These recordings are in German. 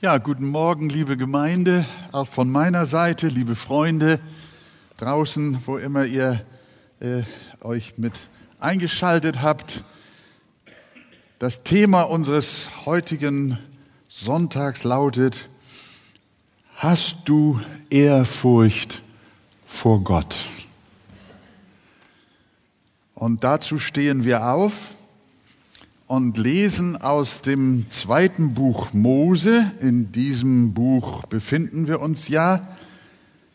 Ja, guten Morgen, liebe Gemeinde, auch von meiner Seite, liebe Freunde draußen, wo immer ihr äh, euch mit eingeschaltet habt. Das Thema unseres heutigen Sonntags lautet, hast du Ehrfurcht vor Gott? Und dazu stehen wir auf und lesen aus dem zweiten Buch Mose. In diesem Buch befinden wir uns ja,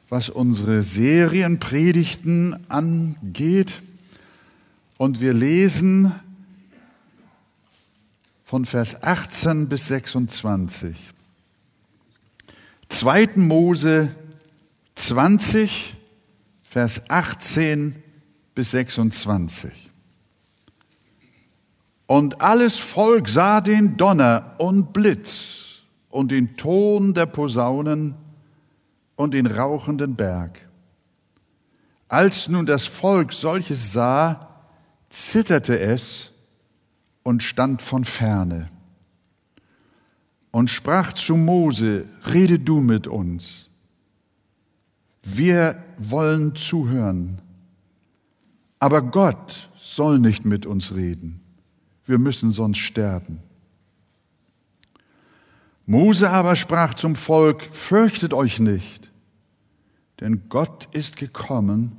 was unsere Serienpredigten angeht. Und wir lesen von Vers 18 bis 26. 2. Mose 20, Vers 18 bis 26. Und alles Volk sah den Donner und Blitz und den Ton der Posaunen und den rauchenden Berg. Als nun das Volk solches sah, zitterte es und stand von ferne und sprach zu Mose, rede du mit uns. Wir wollen zuhören, aber Gott soll nicht mit uns reden wir müssen sonst sterben. Mose aber sprach zum Volk, fürchtet euch nicht, denn Gott ist gekommen,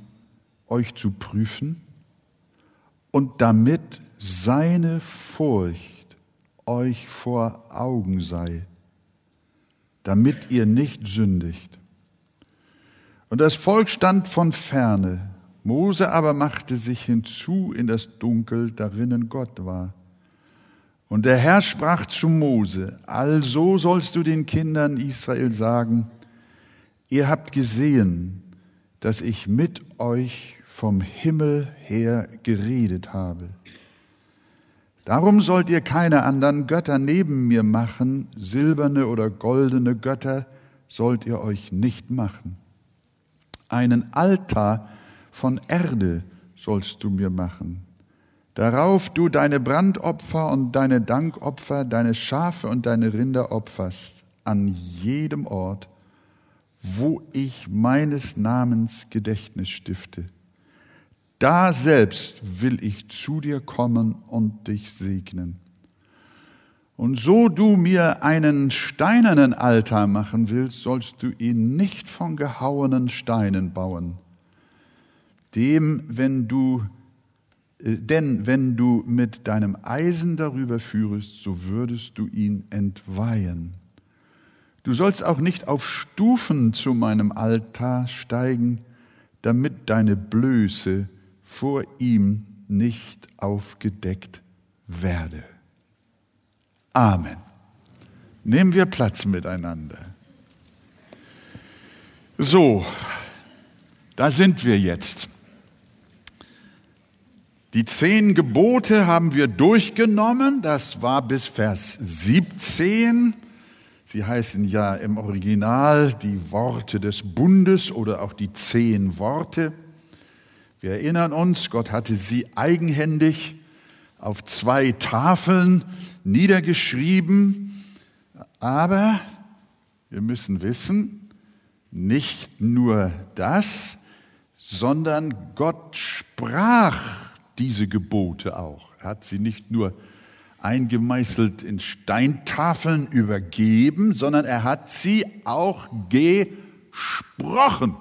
euch zu prüfen und damit seine Furcht euch vor Augen sei, damit ihr nicht sündigt. Und das Volk stand von ferne, Mose aber machte sich hinzu in das Dunkel, darinnen Gott war. Und der Herr sprach zu Mose, also sollst du den Kindern Israel sagen, ihr habt gesehen, dass ich mit euch vom Himmel her geredet habe. Darum sollt ihr keine anderen Götter neben mir machen, silberne oder goldene Götter sollt ihr euch nicht machen. Einen Altar von Erde sollst du mir machen. Darauf du deine Brandopfer und deine Dankopfer, deine Schafe und deine Rinder opferst, an jedem Ort, wo ich meines Namens Gedächtnis stifte. Da selbst will ich zu dir kommen und dich segnen. Und so du mir einen steinernen Altar machen willst, sollst du ihn nicht von gehauenen Steinen bauen dem, wenn du, äh, denn wenn du mit deinem Eisen darüber führest, so würdest du ihn entweihen. Du sollst auch nicht auf Stufen zu meinem Altar steigen, damit deine Blöße vor ihm nicht aufgedeckt werde. Amen. Nehmen wir Platz miteinander. So, da sind wir jetzt. Die zehn Gebote haben wir durchgenommen. Das war bis Vers 17. Sie heißen ja im Original die Worte des Bundes oder auch die zehn Worte. Wir erinnern uns, Gott hatte sie eigenhändig auf zwei Tafeln niedergeschrieben. Aber wir müssen wissen, nicht nur das, sondern Gott sprach diese Gebote auch. Er hat sie nicht nur eingemeißelt in Steintafeln übergeben, sondern er hat sie auch gesprochen.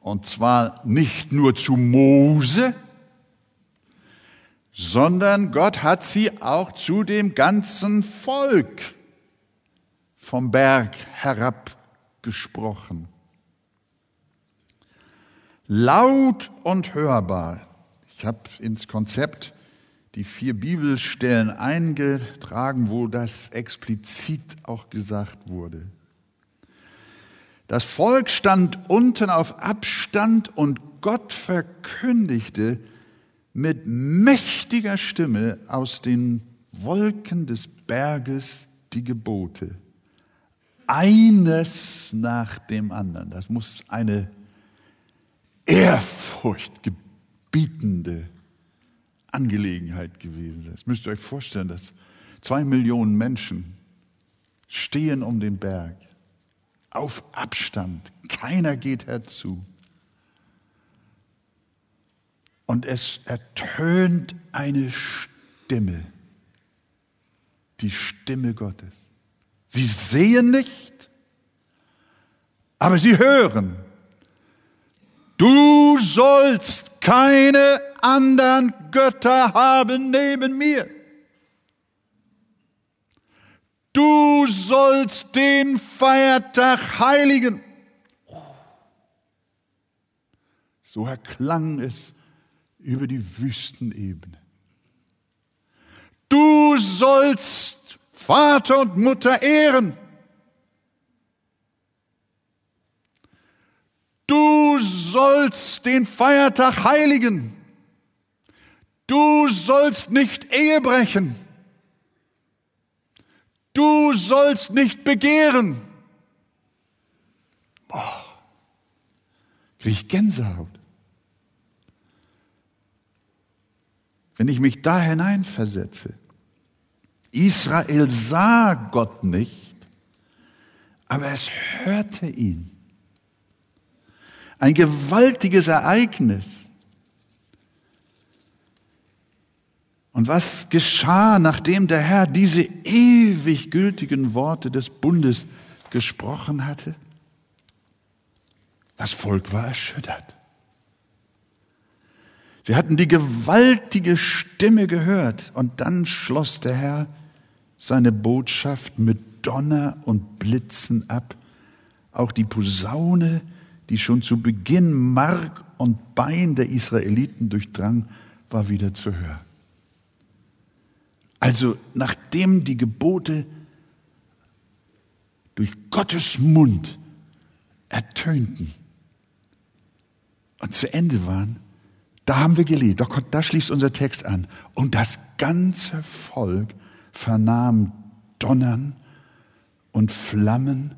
Und zwar nicht nur zu Mose, sondern Gott hat sie auch zu dem ganzen Volk vom Berg herabgesprochen laut und hörbar. Ich habe ins Konzept die vier Bibelstellen eingetragen, wo das explizit auch gesagt wurde. Das Volk stand unten auf Abstand und Gott verkündigte mit mächtiger Stimme aus den Wolken des Berges die Gebote. Eines nach dem anderen. Das muss eine ehrfurchtgebietende Angelegenheit gewesen. Das müsst ihr euch vorstellen, dass zwei Millionen Menschen stehen um den Berg, auf Abstand, keiner geht herzu. Und es ertönt eine Stimme, die Stimme Gottes. Sie sehen nicht, aber sie hören. Du sollst keine anderen Götter haben neben mir. Du sollst den Feiertag heiligen. So erklang es über die Wüstenebene. Du sollst Vater und Mutter ehren. Du sollst den Feiertag heiligen. Du sollst nicht Ehe brechen. Du sollst nicht begehren. Boah, krieg ich Gänsehaut. Wenn ich mich da hineinversetze, Israel sah Gott nicht, aber es hörte ihn. Ein gewaltiges Ereignis. Und was geschah, nachdem der Herr diese ewig gültigen Worte des Bundes gesprochen hatte? Das Volk war erschüttert. Sie hatten die gewaltige Stimme gehört und dann schloss der Herr seine Botschaft mit Donner und Blitzen ab. Auch die Posaune, die schon zu Beginn Mark und Bein der Israeliten durchdrang, war wieder zu hören. Also nachdem die Gebote durch Gottes Mund ertönten und zu Ende waren, da haben wir gelesen, da, da schließt unser Text an. Und das ganze Volk vernahm Donnern und Flammen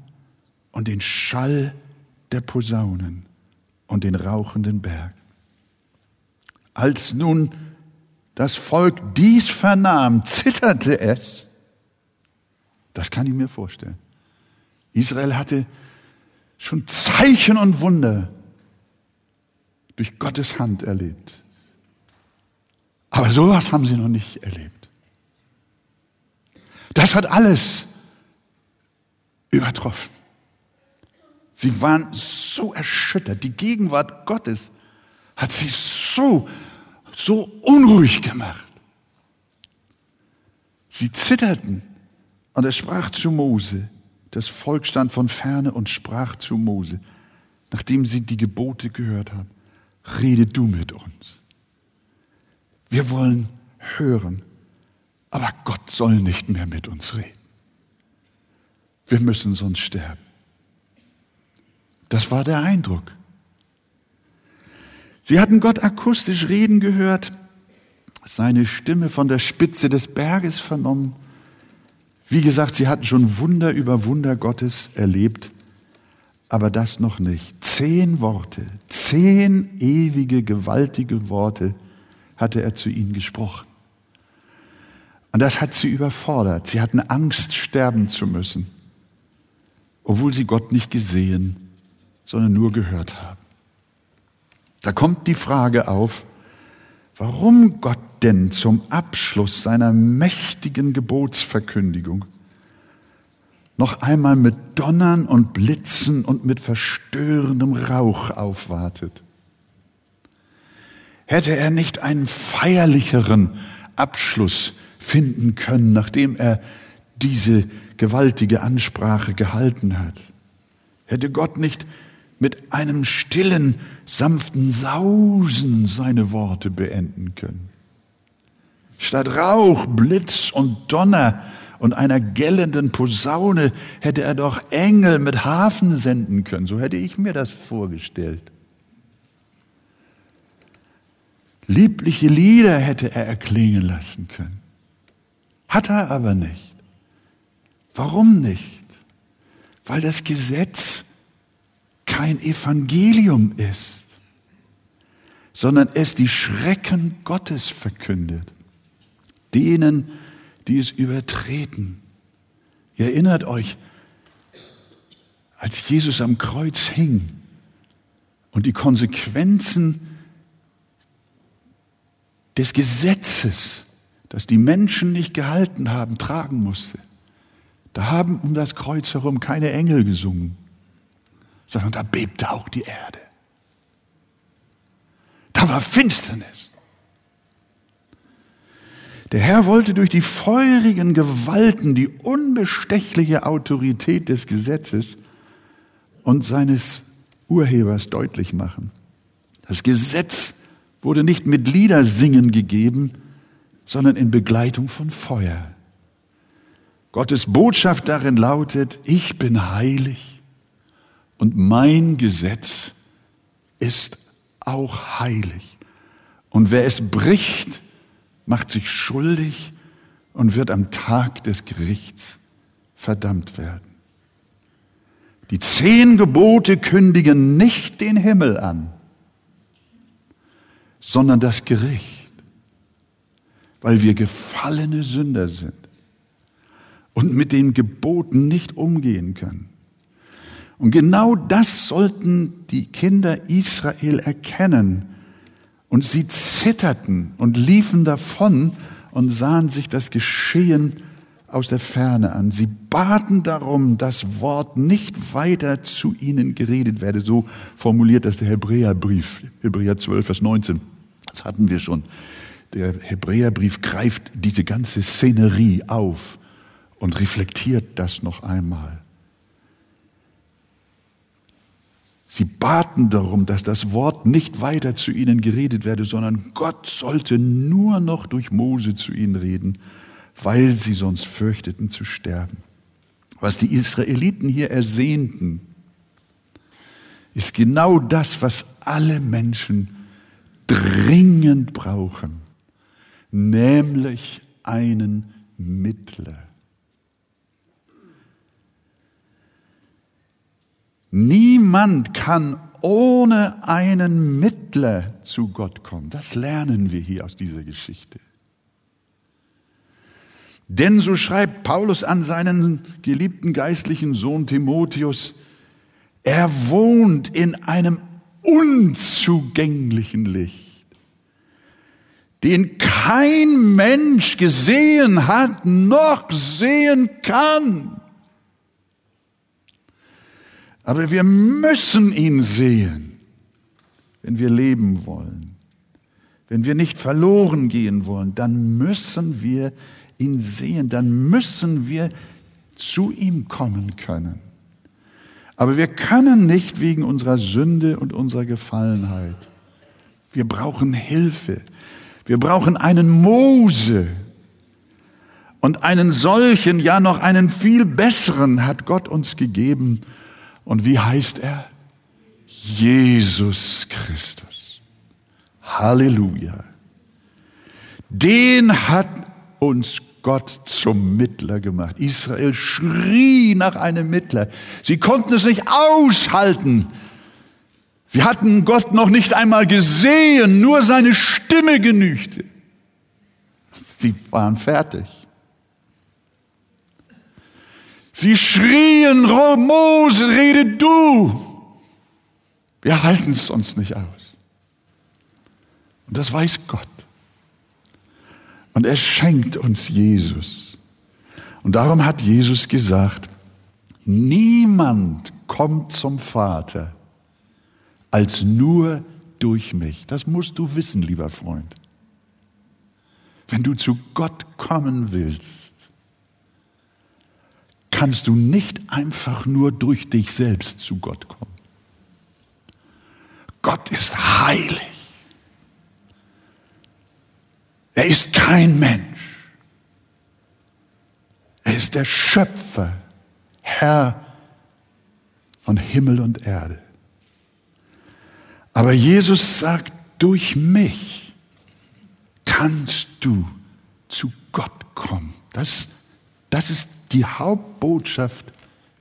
und den Schall der Posaunen und den rauchenden Berg. Als nun das Volk dies vernahm, zitterte es. Das kann ich mir vorstellen. Israel hatte schon Zeichen und Wunder durch Gottes Hand erlebt. Aber sowas haben sie noch nicht erlebt. Das hat alles übertroffen. Sie waren so erschüttert. Die Gegenwart Gottes hat sie so so unruhig gemacht. Sie zitterten und er sprach zu Mose. Das Volk stand von ferne und sprach zu Mose, nachdem sie die Gebote gehört haben. Rede du mit uns. Wir wollen hören, aber Gott soll nicht mehr mit uns reden. Wir müssen sonst sterben. Das war der Eindruck. Sie hatten Gott akustisch reden gehört, seine Stimme von der Spitze des Berges vernommen. Wie gesagt, sie hatten schon Wunder über Wunder Gottes erlebt, aber das noch nicht. Zehn Worte, zehn ewige, gewaltige Worte hatte er zu ihnen gesprochen. Und das hat sie überfordert. Sie hatten Angst, sterben zu müssen, obwohl sie Gott nicht gesehen, sondern nur gehört haben. Da kommt die Frage auf, warum Gott denn zum Abschluss seiner mächtigen Gebotsverkündigung noch einmal mit Donnern und Blitzen und mit verstörendem Rauch aufwartet. Hätte er nicht einen feierlicheren Abschluss finden können, nachdem er diese gewaltige Ansprache gehalten hat? Hätte Gott nicht mit einem stillen, sanften Sausen seine Worte beenden können. Statt Rauch, Blitz und Donner und einer gellenden Posaune hätte er doch Engel mit Hafen senden können. So hätte ich mir das vorgestellt. Liebliche Lieder hätte er erklingen lassen können. Hat er aber nicht. Warum nicht? Weil das Gesetz kein Evangelium ist, sondern es die Schrecken Gottes verkündet. Denen, die es übertreten, Ihr erinnert euch, als Jesus am Kreuz hing und die Konsequenzen des Gesetzes, das die Menschen nicht gehalten haben, tragen musste. Da haben um das Kreuz herum keine Engel gesungen, sondern da bebte auch die Erde. Da war Finsternis. Der Herr wollte durch die feurigen Gewalten die unbestechliche Autorität des Gesetzes und seines Urhebers deutlich machen. Das Gesetz wurde nicht mit Liedersingen gegeben, sondern in Begleitung von Feuer. Gottes Botschaft darin lautet, ich bin heilig und mein Gesetz ist auch heilig. Und wer es bricht, macht sich schuldig und wird am Tag des Gerichts verdammt werden. Die zehn Gebote kündigen nicht den Himmel an, sondern das Gericht, weil wir gefallene Sünder sind und mit den Geboten nicht umgehen können. Und genau das sollten die Kinder Israel erkennen. Und sie zitterten und liefen davon und sahen sich das Geschehen aus der Ferne an. Sie baten darum, das Wort nicht weiter zu ihnen geredet werde. So formuliert das der Hebräerbrief, Hebräer 12, Vers 19. Das hatten wir schon. Der Hebräerbrief greift diese ganze Szenerie auf und reflektiert das noch einmal. Sie baten darum, dass das Wort nicht weiter zu ihnen geredet werde, sondern Gott sollte nur noch durch Mose zu ihnen reden weil sie sonst fürchteten zu sterben. Was die Israeliten hier ersehnten, ist genau das, was alle Menschen dringend brauchen, nämlich einen Mittler. Niemand kann ohne einen Mittler zu Gott kommen. Das lernen wir hier aus dieser Geschichte. Denn so schreibt Paulus an seinen geliebten geistlichen Sohn Timotheus, er wohnt in einem unzugänglichen Licht, den kein Mensch gesehen hat, noch sehen kann. Aber wir müssen ihn sehen, wenn wir leben wollen. Wenn wir nicht verloren gehen wollen, dann müssen wir ihn sehen, dann müssen wir zu ihm kommen können. Aber wir können nicht wegen unserer Sünde und unserer Gefallenheit. Wir brauchen Hilfe. Wir brauchen einen Mose. Und einen solchen, ja noch einen viel besseren hat Gott uns gegeben. Und wie heißt er? Jesus Christus. Halleluja. Den hat uns Gott zum Mittler gemacht. Israel schrie nach einem Mittler. Sie konnten es nicht aushalten. Sie hatten Gott noch nicht einmal gesehen, nur seine Stimme genügte. Sie waren fertig. Sie schrien, Mose, rede du. Wir halten es sonst nicht aus. Und das weiß Gott. Und er schenkt uns Jesus. Und darum hat Jesus gesagt, niemand kommt zum Vater als nur durch mich. Das musst du wissen, lieber Freund. Wenn du zu Gott kommen willst, kannst du nicht einfach nur durch dich selbst zu Gott kommen. Gott ist heilig. Er ist kein Mensch. Er ist der Schöpfer, Herr von Himmel und Erde. Aber Jesus sagt, durch mich kannst du zu Gott kommen. Das, das ist die Hauptbotschaft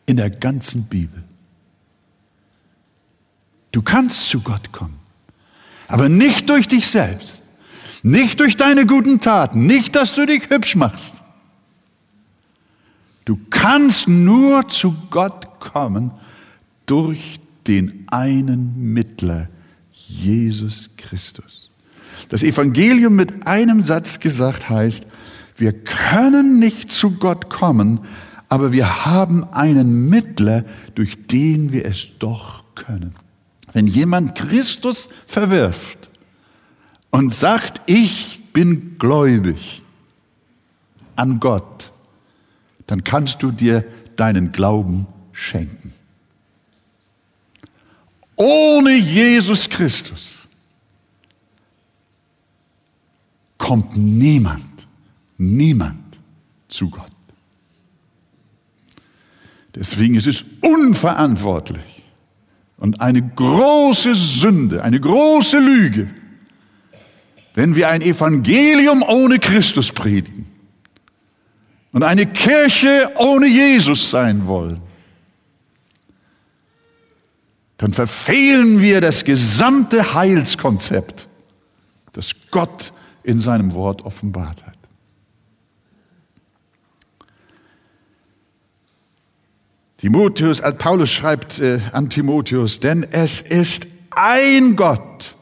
in der ganzen Bibel. Du kannst zu Gott kommen, aber nicht durch dich selbst. Nicht durch deine guten Taten, nicht, dass du dich hübsch machst. Du kannst nur zu Gott kommen durch den einen Mittler, Jesus Christus. Das Evangelium mit einem Satz gesagt heißt, wir können nicht zu Gott kommen, aber wir haben einen Mittler, durch den wir es doch können. Wenn jemand Christus verwirft und sagt, ich bin gläubig an Gott, dann kannst du dir deinen Glauben schenken. Ohne Jesus Christus kommt niemand, niemand zu Gott. Deswegen ist es unverantwortlich und eine große Sünde, eine große Lüge, wenn wir ein Evangelium ohne Christus predigen und eine Kirche ohne Jesus sein wollen, dann verfehlen wir das gesamte Heilskonzept, das Gott in seinem Wort offenbart hat. Timotheus, äh, Paulus schreibt äh, an Timotheus, denn es ist ein Gott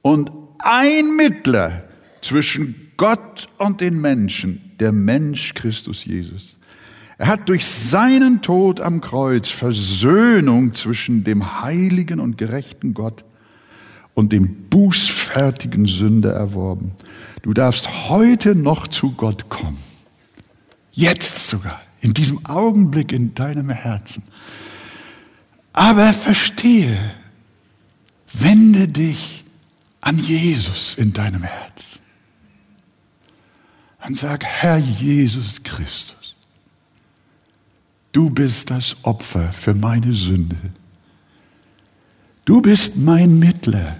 und ein Mittler zwischen Gott und den Menschen, der Mensch Christus Jesus. Er hat durch seinen Tod am Kreuz Versöhnung zwischen dem heiligen und gerechten Gott und dem bußfertigen Sünder erworben. Du darfst heute noch zu Gott kommen. Jetzt sogar in diesem Augenblick in deinem Herzen. Aber verstehe, wende dich an Jesus in deinem Herz und sag, Herr Jesus Christus, du bist das Opfer für meine Sünde. Du bist mein Mittler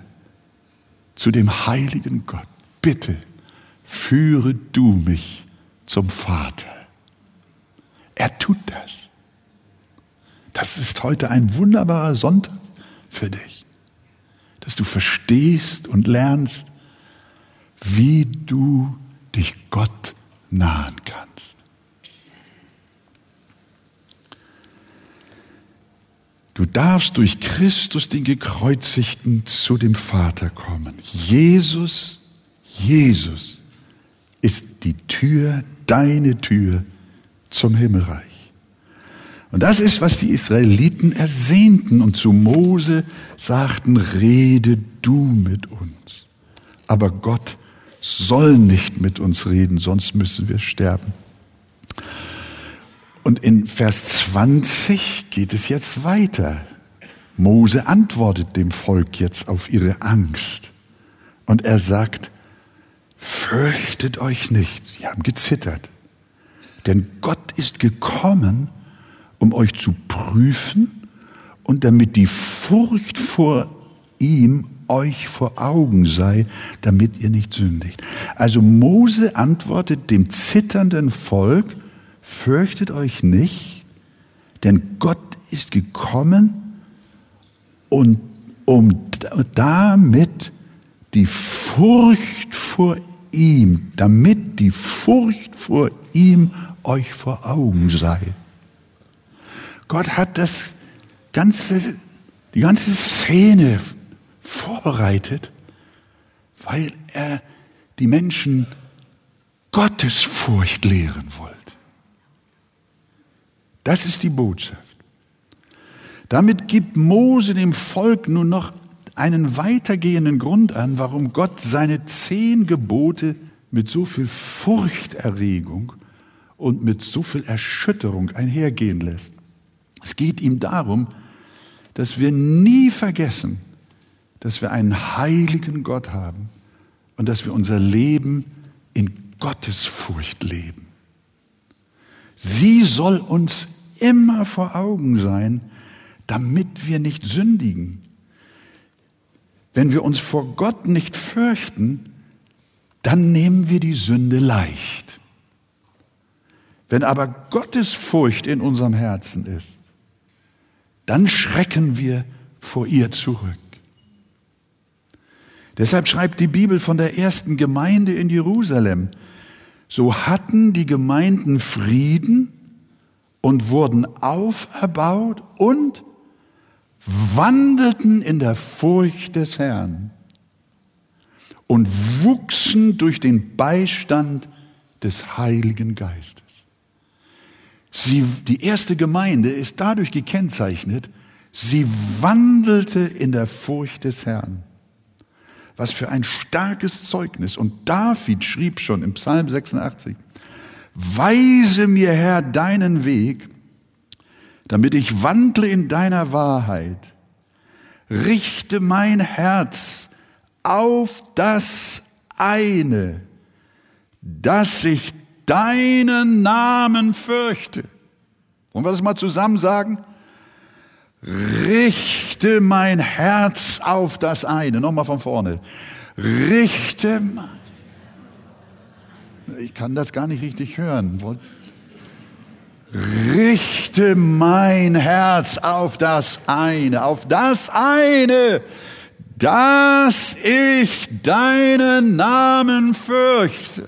zu dem heiligen Gott. Bitte führe du mich zum Vater. Er tut das. Das ist heute ein wunderbarer Sonntag für dich, dass du verstehst und lernst, wie du dich Gott nahen kannst. Du darfst durch Christus, den Gekreuzigten, zu dem Vater kommen. Jesus, Jesus ist die Tür, deine Tür zum Himmelreich. Und das ist, was die Israeliten ersehnten und zu Mose sagten, rede du mit uns. Aber Gott soll nicht mit uns reden, sonst müssen wir sterben. Und in Vers 20 geht es jetzt weiter. Mose antwortet dem Volk jetzt auf ihre Angst. Und er sagt, fürchtet euch nicht. Sie haben gezittert. Denn Gott ist gekommen, um euch zu prüfen und damit die Furcht vor ihm euch vor Augen sei, damit ihr nicht sündigt. Also Mose antwortet dem zitternden Volk, fürchtet euch nicht, denn Gott ist gekommen und um damit die Furcht vor ihm, damit die Furcht vor ihm euch vor Augen sei. Gott hat das ganze, die ganze Szene vorbereitet, weil er die Menschen Gottesfurcht lehren wollte. Das ist die Botschaft. Damit gibt Mose dem Volk nun noch einen weitergehenden Grund an, warum Gott seine zehn Gebote mit so viel Furchterregung und mit so viel Erschütterung einhergehen lässt. Es geht ihm darum, dass wir nie vergessen, dass wir einen heiligen Gott haben und dass wir unser Leben in Gottesfurcht leben. Sie soll uns immer vor Augen sein, damit wir nicht sündigen. Wenn wir uns vor Gott nicht fürchten, dann nehmen wir die Sünde leicht. Wenn aber Gottes Furcht in unserem Herzen ist, dann schrecken wir vor ihr zurück. Deshalb schreibt die Bibel von der ersten Gemeinde in Jerusalem, so hatten die Gemeinden Frieden und wurden auferbaut und wandelten in der Furcht des Herrn und wuchsen durch den Beistand des Heiligen Geistes. Sie, die erste Gemeinde ist dadurch gekennzeichnet, sie wandelte in der Furcht des Herrn. Was für ein starkes Zeugnis. Und David schrieb schon im Psalm 86, Weise mir, Herr, deinen Weg, damit ich wandle in deiner Wahrheit. Richte mein Herz auf das eine, dass ich deinen Namen fürchte. Wollen wir das mal zusammen sagen? Richte mein Herz auf das eine. Nochmal von vorne. Richte mein. Ich kann das gar nicht richtig hören. Richte mein Herz auf das eine, auf das eine, dass ich deinen Namen fürchte.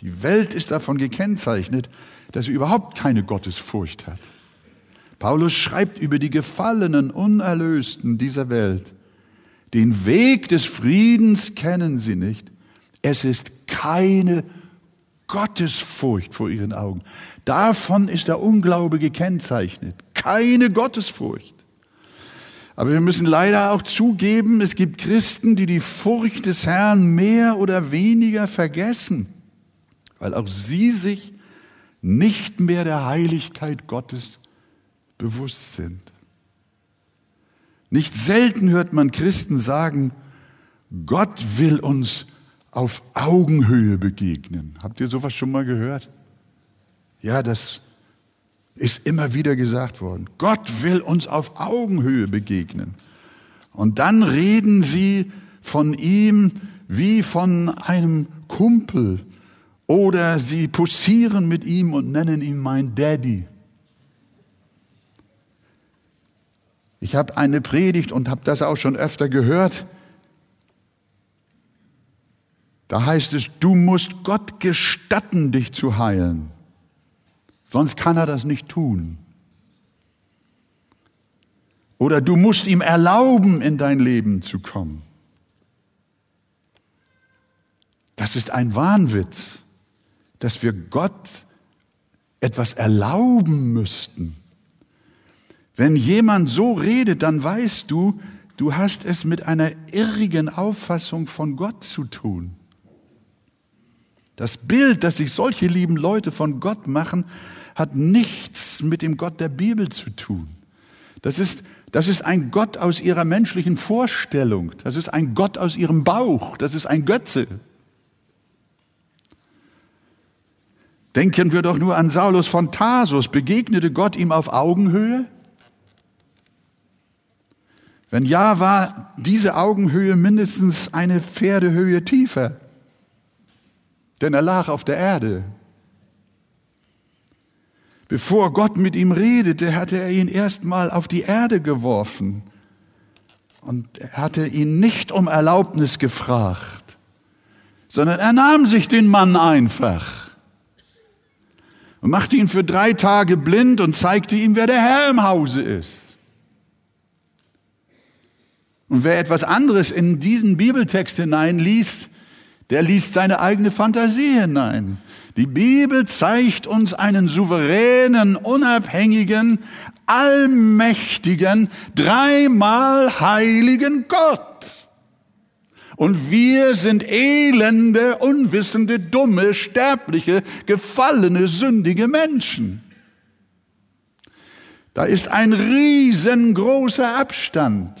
Die Welt ist davon gekennzeichnet, dass sie überhaupt keine Gottesfurcht hat. Paulus schreibt über die gefallenen, unerlösten dieser Welt. Den Weg des Friedens kennen sie nicht. Es ist keine Gottesfurcht vor ihren Augen. Davon ist der Unglaube gekennzeichnet. Keine Gottesfurcht. Aber wir müssen leider auch zugeben, es gibt Christen, die die Furcht des Herrn mehr oder weniger vergessen, weil auch sie sich nicht mehr der Heiligkeit Gottes bewusst sind. Nicht selten hört man Christen sagen, Gott will uns auf Augenhöhe begegnen. Habt ihr sowas schon mal gehört? Ja, das ist immer wieder gesagt worden. Gott will uns auf Augenhöhe begegnen. Und dann reden sie von ihm wie von einem Kumpel oder sie posieren mit ihm und nennen ihn mein Daddy. Ich habe eine Predigt und habe das auch schon öfter gehört. Da heißt es, du musst Gott gestatten, dich zu heilen. Sonst kann er das nicht tun. Oder du musst ihm erlauben, in dein Leben zu kommen. Das ist ein Wahnwitz, dass wir Gott etwas erlauben müssten. Wenn jemand so redet, dann weißt du, du hast es mit einer irrigen Auffassung von Gott zu tun. Das Bild, das sich solche lieben Leute von Gott machen, hat nichts mit dem Gott der Bibel zu tun. Das ist, das ist ein Gott aus ihrer menschlichen Vorstellung. Das ist ein Gott aus ihrem Bauch. Das ist ein Götze. Denken wir doch nur an Saulus von Tarsus. Begegnete Gott ihm auf Augenhöhe? Wenn ja, war diese Augenhöhe mindestens eine Pferdehöhe tiefer. Denn er lag auf der Erde. Bevor Gott mit ihm redete, hatte er ihn erstmal auf die Erde geworfen. Und hatte ihn nicht um Erlaubnis gefragt, sondern er nahm sich den Mann einfach und machte ihn für drei Tage blind und zeigte ihm, wer der Herr im Hause ist. Und wer etwas anderes in diesen Bibeltext hineinliest, der liest seine eigene Fantasie hinein. Die Bibel zeigt uns einen souveränen, unabhängigen, allmächtigen, dreimal heiligen Gott. Und wir sind elende, unwissende, dumme, sterbliche, gefallene, sündige Menschen. Da ist ein riesengroßer Abstand.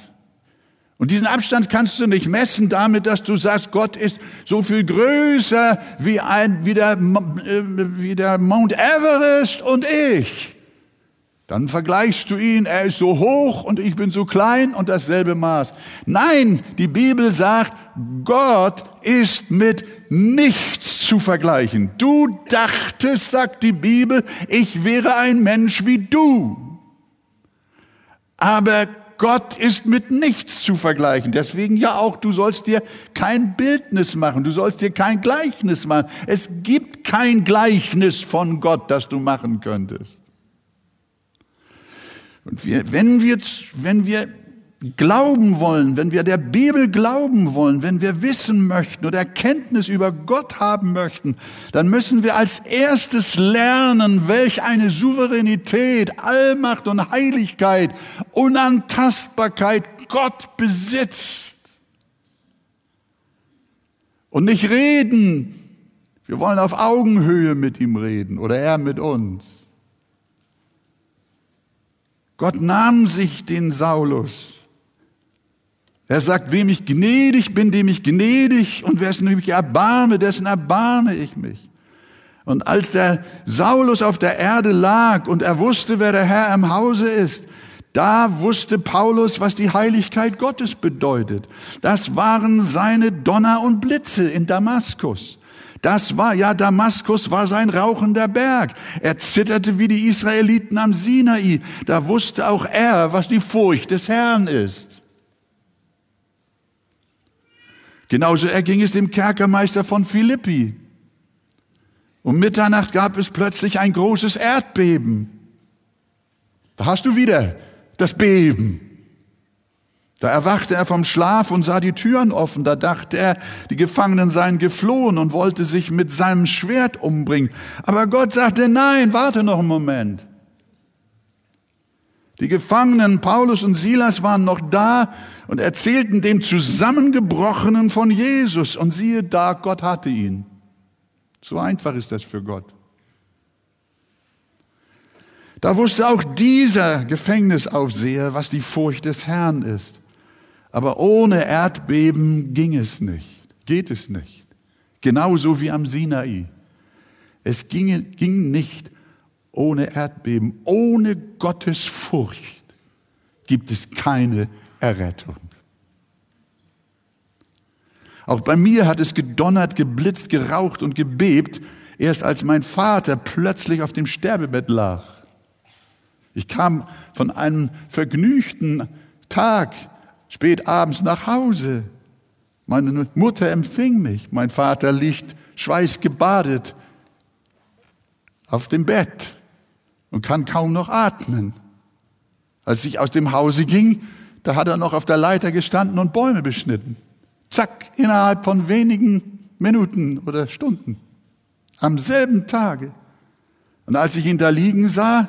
Und diesen Abstand kannst du nicht messen damit, dass du sagst, Gott ist so viel größer wie, ein, wie, der, äh, wie der Mount Everest und ich. Dann vergleichst du ihn, er ist so hoch und ich bin so klein und dasselbe Maß. Nein, die Bibel sagt, Gott ist mit nichts zu vergleichen. Du dachtest, sagt die Bibel, ich wäre ein Mensch wie du. Aber Gott ist mit nichts zu vergleichen. Deswegen ja auch, du sollst dir kein Bildnis machen, du sollst dir kein Gleichnis machen. Es gibt kein Gleichnis von Gott, das du machen könntest. Und wir, wenn wir, wenn wir glauben wollen, wenn wir der Bibel glauben wollen, wenn wir wissen möchten oder Erkenntnis über Gott haben möchten, dann müssen wir als erstes lernen, welch eine Souveränität, Allmacht und Heiligkeit, Unantastbarkeit Gott besitzt. Und nicht reden. Wir wollen auf Augenhöhe mit ihm reden oder er mit uns. Gott nahm sich den Saulus er sagt, wem ich gnädig bin, dem ich gnädig und wer es nämlich erbarme, dessen erbarme ich mich. Und als der Saulus auf der Erde lag und er wusste, wer der Herr im Hause ist, da wusste Paulus, was die Heiligkeit Gottes bedeutet. Das waren seine Donner und Blitze in Damaskus. Das war, ja, Damaskus war sein rauchender Berg. Er zitterte wie die Israeliten am Sinai. Da wusste auch er, was die Furcht des Herrn ist. Genauso erging es dem Kerkermeister von Philippi. Um Mitternacht gab es plötzlich ein großes Erdbeben. Da hast du wieder das Beben. Da erwachte er vom Schlaf und sah die Türen offen. Da dachte er, die Gefangenen seien geflohen und wollte sich mit seinem Schwert umbringen. Aber Gott sagte, nein, warte noch einen Moment. Die Gefangenen, Paulus und Silas, waren noch da und erzählten dem Zusammengebrochenen von Jesus. Und siehe da, Gott hatte ihn. So einfach ist das für Gott. Da wusste auch dieser Gefängnisaufseher, was die Furcht des Herrn ist. Aber ohne Erdbeben ging es nicht, geht es nicht. Genauso wie am Sinai. Es ging, ging nicht ohne Erdbeben, ohne Gottes Furcht gibt es keine Errettung. Auch bei mir hat es gedonnert, geblitzt, geraucht und gebebt, erst als mein Vater plötzlich auf dem Sterbebett lag. Ich kam von einem vergnügten Tag spät abends nach Hause. Meine Mutter empfing mich. Mein Vater liegt schweißgebadet auf dem Bett und kann kaum noch atmen. Als ich aus dem Hause ging, da hat er noch auf der Leiter gestanden und Bäume beschnitten. Zack, innerhalb von wenigen Minuten oder Stunden. Am selben Tage. Und als ich ihn da liegen sah,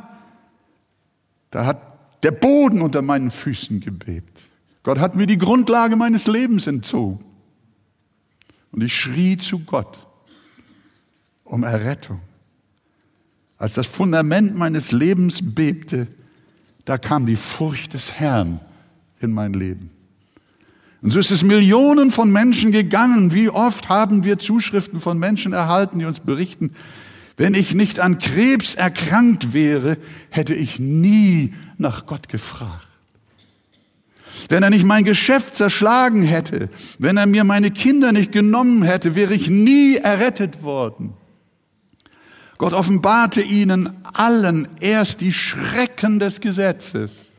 da hat der Boden unter meinen Füßen gebebt. Gott hat mir die Grundlage meines Lebens entzogen. Und ich schrie zu Gott um Errettung. Als das Fundament meines Lebens bebte, da kam die Furcht des Herrn in mein Leben. Und so ist es Millionen von Menschen gegangen. Wie oft haben wir Zuschriften von Menschen erhalten, die uns berichten, wenn ich nicht an Krebs erkrankt wäre, hätte ich nie nach Gott gefragt. Wenn er nicht mein Geschäft zerschlagen hätte, wenn er mir meine Kinder nicht genommen hätte, wäre ich nie errettet worden. Gott offenbarte ihnen allen erst die Schrecken des Gesetzes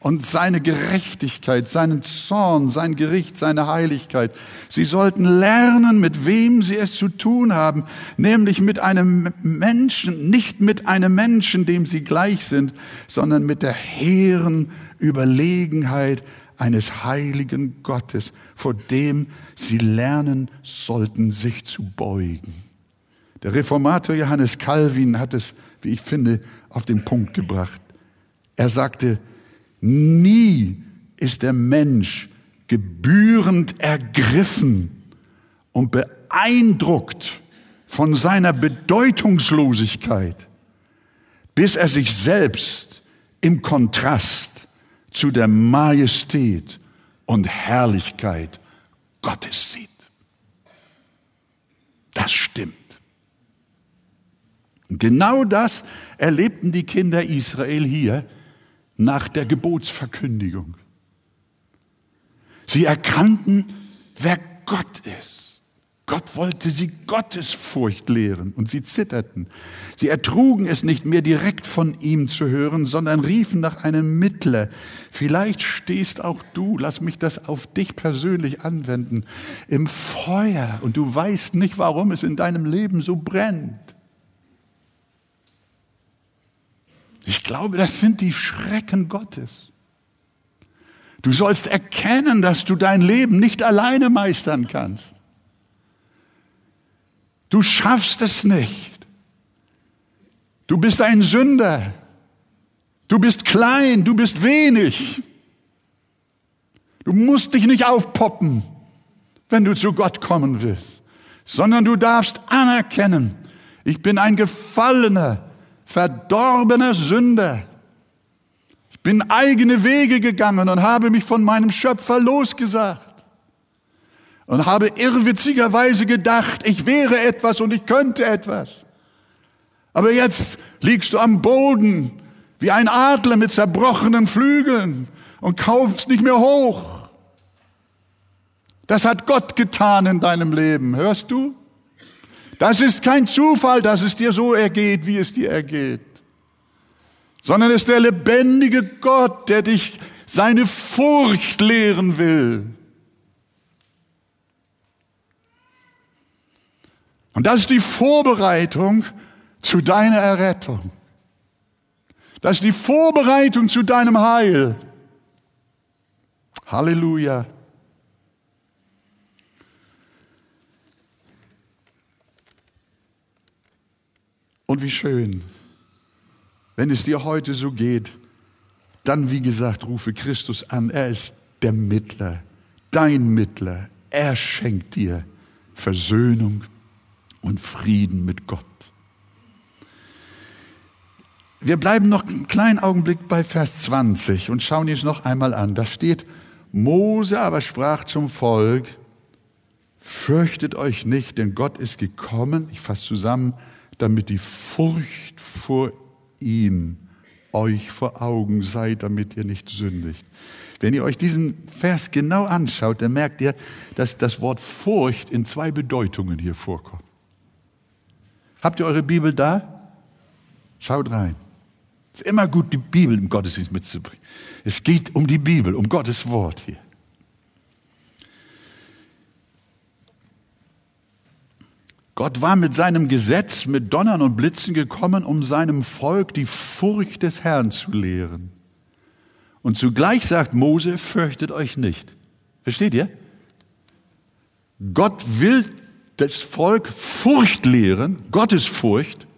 und seine Gerechtigkeit, seinen Zorn, sein Gericht, seine Heiligkeit. Sie sollten lernen, mit wem sie es zu tun haben, nämlich mit einem Menschen, nicht mit einem Menschen, dem sie gleich sind, sondern mit der hehren Überlegenheit eines heiligen Gottes, vor dem sie lernen sollten, sich zu beugen. Der Reformator Johannes Calvin hat es, wie ich finde, auf den Punkt gebracht. Er sagte, Nie ist der Mensch gebührend ergriffen und beeindruckt von seiner Bedeutungslosigkeit, bis er sich selbst im Kontrast zu der Majestät und Herrlichkeit Gottes sieht. Das stimmt. Genau das erlebten die Kinder Israel hier nach der Gebotsverkündigung. Sie erkannten, wer Gott ist. Gott wollte sie Gottesfurcht lehren und sie zitterten. Sie ertrugen es nicht mehr direkt von ihm zu hören, sondern riefen nach einem Mittler. Vielleicht stehst auch du, lass mich das auf dich persönlich anwenden, im Feuer und du weißt nicht, warum es in deinem Leben so brennt. Ich glaube, das sind die Schrecken Gottes. Du sollst erkennen, dass du dein Leben nicht alleine meistern kannst. Du schaffst es nicht. Du bist ein Sünder. Du bist klein, du bist wenig. Du musst dich nicht aufpoppen, wenn du zu Gott kommen willst, sondern du darfst anerkennen, ich bin ein gefallener, verdorbener Sünder. Ich bin eigene Wege gegangen und habe mich von meinem Schöpfer losgesagt und habe irrwitzigerweise gedacht, ich wäre etwas und ich könnte etwas. Aber jetzt liegst du am Boden wie ein Adler mit zerbrochenen Flügeln und kaufst nicht mehr hoch. Das hat Gott getan in deinem Leben, hörst du? Das ist kein Zufall, dass es dir so ergeht, wie es dir ergeht, sondern es ist der lebendige Gott, der dich seine Furcht lehren will. Und das ist die Vorbereitung zu deiner Errettung. Das ist die Vorbereitung zu deinem Heil. Halleluja. Und wie schön, wenn es dir heute so geht, dann wie gesagt, rufe Christus an. Er ist der Mittler, dein Mittler. Er schenkt dir Versöhnung und Frieden mit Gott. Wir bleiben noch einen kleinen Augenblick bei Vers 20 und schauen uns noch einmal an. Da steht, Mose aber sprach zum Volk, fürchtet euch nicht, denn Gott ist gekommen, ich fasse zusammen, damit die Furcht vor ihm euch vor Augen sei, damit ihr nicht sündigt. Wenn ihr euch diesen Vers genau anschaut, dann merkt ihr, dass das Wort Furcht in zwei Bedeutungen hier vorkommt. Habt ihr eure Bibel da? Schaut rein. Es ist immer gut, die Bibel im Gottesdienst mitzubringen. Es geht um die Bibel, um Gottes Wort hier. Gott war mit seinem Gesetz, mit Donnern und Blitzen gekommen, um seinem Volk die Furcht des Herrn zu lehren. Und zugleich sagt Mose, fürchtet euch nicht. Versteht ihr? Gott will das Volk Furcht lehren, Gottes Furcht.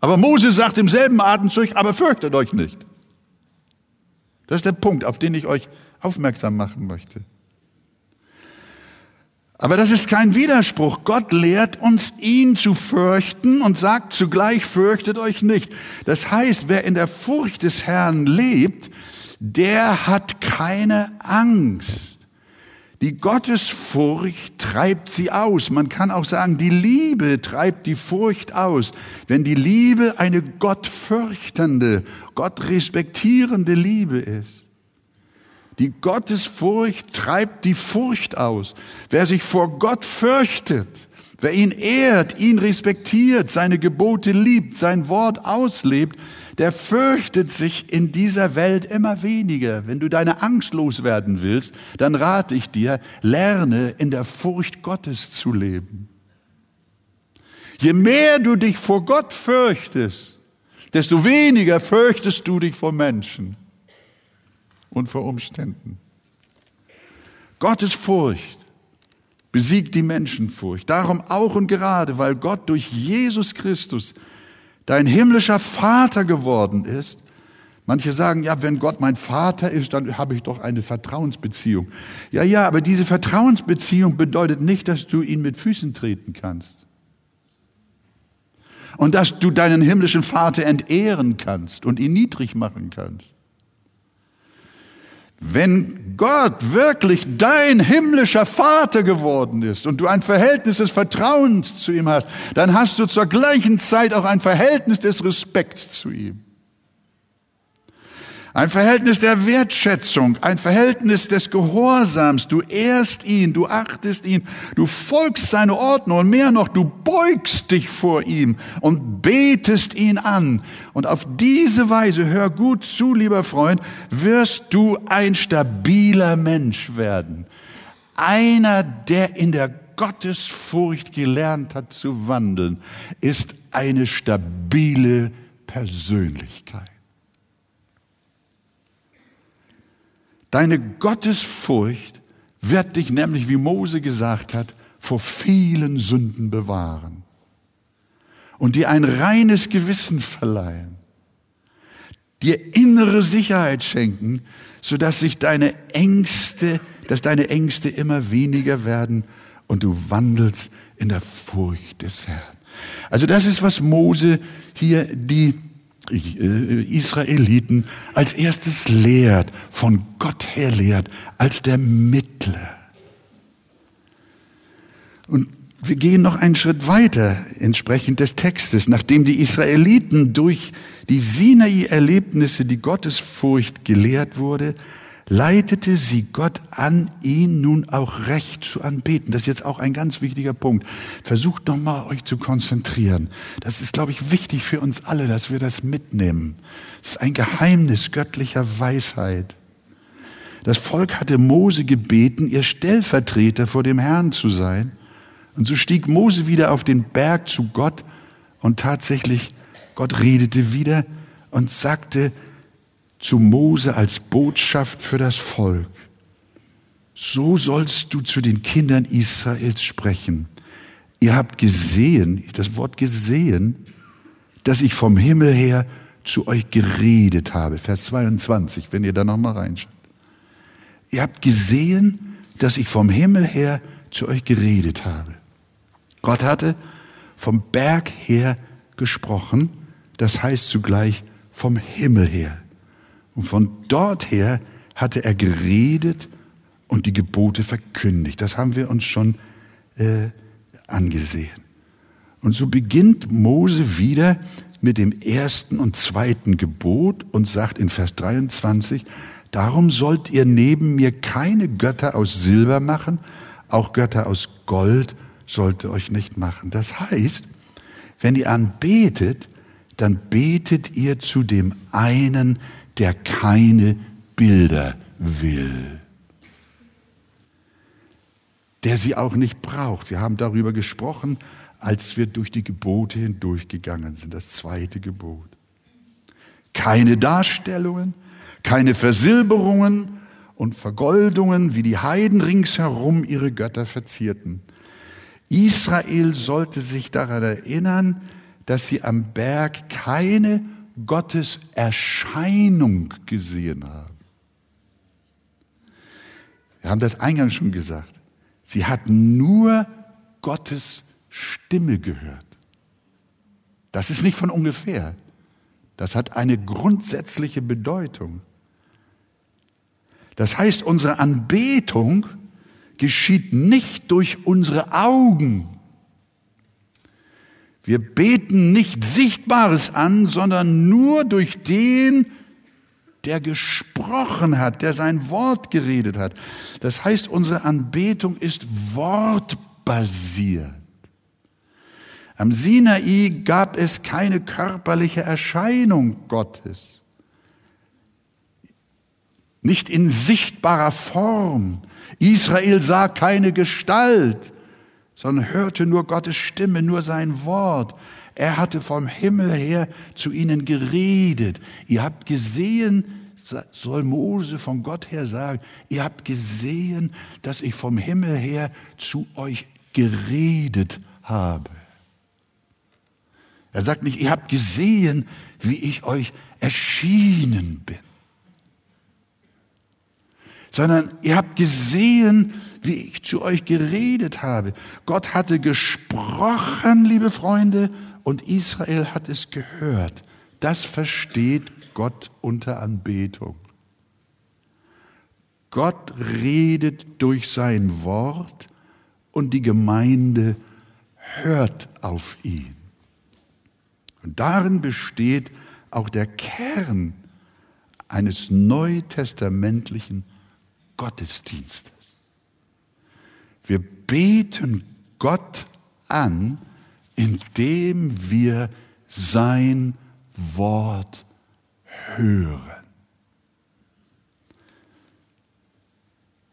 Aber Mose sagt im selben Atemzug, aber fürchtet euch nicht. Das ist der Punkt, auf den ich euch aufmerksam machen möchte. Aber das ist kein Widerspruch. Gott lehrt uns, ihn zu fürchten und sagt zugleich, fürchtet euch nicht. Das heißt, wer in der Furcht des Herrn lebt, der hat keine Angst. Die Gottesfurcht treibt sie aus. Man kann auch sagen, die Liebe treibt die Furcht aus. Wenn die Liebe eine gottfürchtende, gottrespektierende Liebe ist. Die Gottesfurcht treibt die Furcht aus. Wer sich vor Gott fürchtet, wer ihn ehrt, ihn respektiert, seine Gebote liebt, sein Wort auslebt, der fürchtet sich in dieser Welt immer weniger. Wenn du deine Angst loswerden willst, dann rate ich dir, lerne in der Furcht Gottes zu leben. Je mehr du dich vor Gott fürchtest, desto weniger fürchtest du dich vor Menschen und vor Umständen. Gottes Furcht besiegt die Menschenfurcht. Darum auch und gerade, weil Gott durch Jesus Christus dein himmlischer Vater geworden ist. Manche sagen, ja, wenn Gott mein Vater ist, dann habe ich doch eine Vertrauensbeziehung. Ja, ja, aber diese Vertrauensbeziehung bedeutet nicht, dass du ihn mit Füßen treten kannst. Und dass du deinen himmlischen Vater entehren kannst und ihn niedrig machen kannst. Wenn Gott wirklich dein himmlischer Vater geworden ist und du ein Verhältnis des Vertrauens zu ihm hast, dann hast du zur gleichen Zeit auch ein Verhältnis des Respekts zu ihm. Ein Verhältnis der Wertschätzung, ein Verhältnis des Gehorsams. Du ehrst ihn, du achtest ihn, du folgst seine Ordnung und mehr noch, du beugst dich vor ihm und betest ihn an. Und auf diese Weise, hör gut zu, lieber Freund, wirst du ein stabiler Mensch werden. Einer, der in der Gottesfurcht gelernt hat zu wandeln, ist eine stabile Persönlichkeit. Deine Gottesfurcht wird dich nämlich, wie Mose gesagt hat, vor vielen Sünden bewahren und dir ein reines Gewissen verleihen, dir innere Sicherheit schenken, sodass sich deine Ängste, dass deine Ängste immer weniger werden und du wandelst in der Furcht des Herrn. Also das ist, was Mose hier die Israeliten als erstes lehrt, von Gott her lehrt, als der Mittler. Und wir gehen noch einen Schritt weiter entsprechend des Textes. Nachdem die Israeliten durch die Sinai-Erlebnisse die Gottesfurcht gelehrt wurde, leitete sie Gott an, ihn nun auch recht zu anbeten. Das ist jetzt auch ein ganz wichtiger Punkt. Versucht nochmal euch zu konzentrieren. Das ist, glaube ich, wichtig für uns alle, dass wir das mitnehmen. Das ist ein Geheimnis göttlicher Weisheit. Das Volk hatte Mose gebeten, ihr Stellvertreter vor dem Herrn zu sein. Und so stieg Mose wieder auf den Berg zu Gott und tatsächlich, Gott redete wieder und sagte, zu Mose als Botschaft für das Volk. So sollst du zu den Kindern Israels sprechen. Ihr habt gesehen, das Wort gesehen, dass ich vom Himmel her zu euch geredet habe. Vers 22, wenn ihr da nochmal reinschaut. Ihr habt gesehen, dass ich vom Himmel her zu euch geredet habe. Gott hatte vom Berg her gesprochen, das heißt zugleich vom Himmel her. Und von dort her hatte er geredet und die Gebote verkündigt. Das haben wir uns schon äh, angesehen. Und so beginnt Mose wieder mit dem ersten und zweiten Gebot und sagt in Vers 23, darum sollt ihr neben mir keine Götter aus Silber machen, auch Götter aus Gold sollt ihr euch nicht machen. Das heißt, wenn ihr anbetet, dann betet ihr zu dem einen, der keine Bilder will, der sie auch nicht braucht. Wir haben darüber gesprochen, als wir durch die Gebote hindurchgegangen sind, das zweite Gebot. Keine Darstellungen, keine Versilberungen und Vergoldungen, wie die Heiden ringsherum ihre Götter verzierten. Israel sollte sich daran erinnern, dass sie am Berg keine Gottes Erscheinung gesehen haben. Wir haben das eingangs schon gesagt. Sie hatten nur Gottes Stimme gehört. Das ist nicht von ungefähr. Das hat eine grundsätzliche Bedeutung. Das heißt, unsere Anbetung geschieht nicht durch unsere Augen, wir beten nicht Sichtbares an, sondern nur durch den, der gesprochen hat, der sein Wort geredet hat. Das heißt, unsere Anbetung ist wortbasiert. Am Sinai gab es keine körperliche Erscheinung Gottes. Nicht in sichtbarer Form. Israel sah keine Gestalt sondern hörte nur Gottes Stimme, nur sein Wort. Er hatte vom Himmel her zu ihnen geredet. Ihr habt gesehen, soll Mose von Gott her sagen, ihr habt gesehen, dass ich vom Himmel her zu euch geredet habe. Er sagt nicht, ihr habt gesehen, wie ich euch erschienen bin, sondern ihr habt gesehen, wie ich zu euch geredet habe. Gott hatte gesprochen, liebe Freunde, und Israel hat es gehört. Das versteht Gott unter Anbetung. Gott redet durch sein Wort und die Gemeinde hört auf ihn. Und darin besteht auch der Kern eines neutestamentlichen Gottesdienstes. Wir beten Gott an, indem wir sein Wort hören.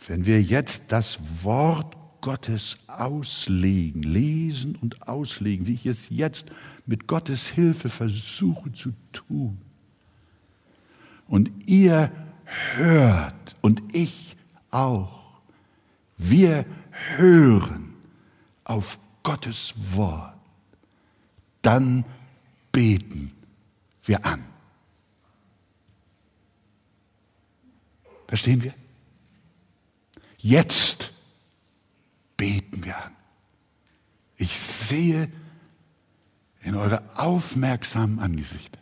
Wenn wir jetzt das Wort Gottes auslegen, lesen und auslegen, wie ich es jetzt mit Gottes Hilfe versuche zu tun, und ihr hört und ich auch, wir hören auf Gottes Wort, dann beten wir an. Verstehen wir? Jetzt beten wir an. Ich sehe in eure aufmerksamen Angesichter.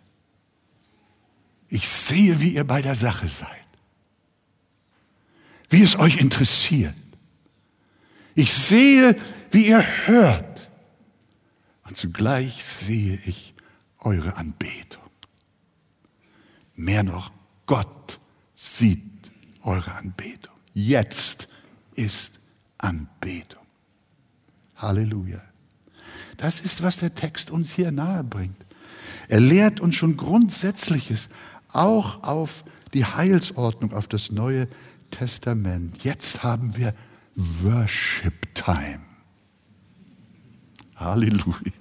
Ich sehe, wie ihr bei der Sache seid. Wie es euch interessiert. Ich sehe, wie ihr hört. Und zugleich sehe ich eure Anbetung. Mehr noch, Gott sieht eure Anbetung. Jetzt ist Anbetung. Halleluja. Das ist, was der Text uns hier nahe bringt. Er lehrt uns schon Grundsätzliches, auch auf die Heilsordnung, auf das Neue Testament. Jetzt haben wir Worship Time. Halleluja.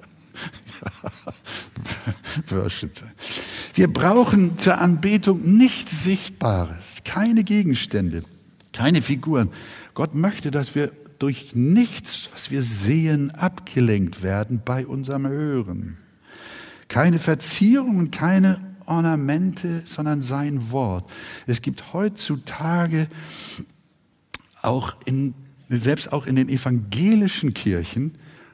Worship Time. Wir brauchen zur Anbetung nichts Sichtbares, keine Gegenstände, keine Figuren. Gott möchte, dass wir durch nichts, was wir sehen, abgelenkt werden bei unserem Hören. Keine Verzierungen, keine Ornamente, sondern sein Wort. Es gibt heutzutage auch in, selbst auch in den evangelischen Kirchen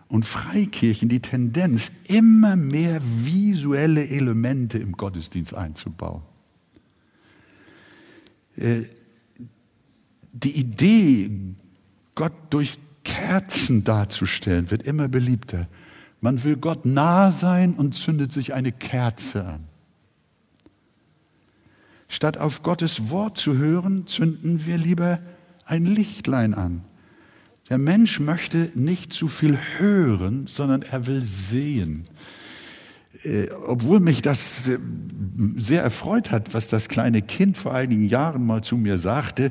und Freikirchen die Tendenz, immer mehr visuelle Elemente im Gottesdienst einzubauen. Äh, die Idee, Gott durch Kerzen darzustellen, wird immer beliebter. Man will Gott nah sein und zündet sich eine Kerze an. Statt auf Gottes Wort zu hören, zünden wir lieber ein Lichtlein an. Der Mensch möchte nicht zu viel hören, sondern er will sehen. Äh, obwohl mich das sehr erfreut hat, was das kleine Kind vor einigen Jahren mal zu mir sagte,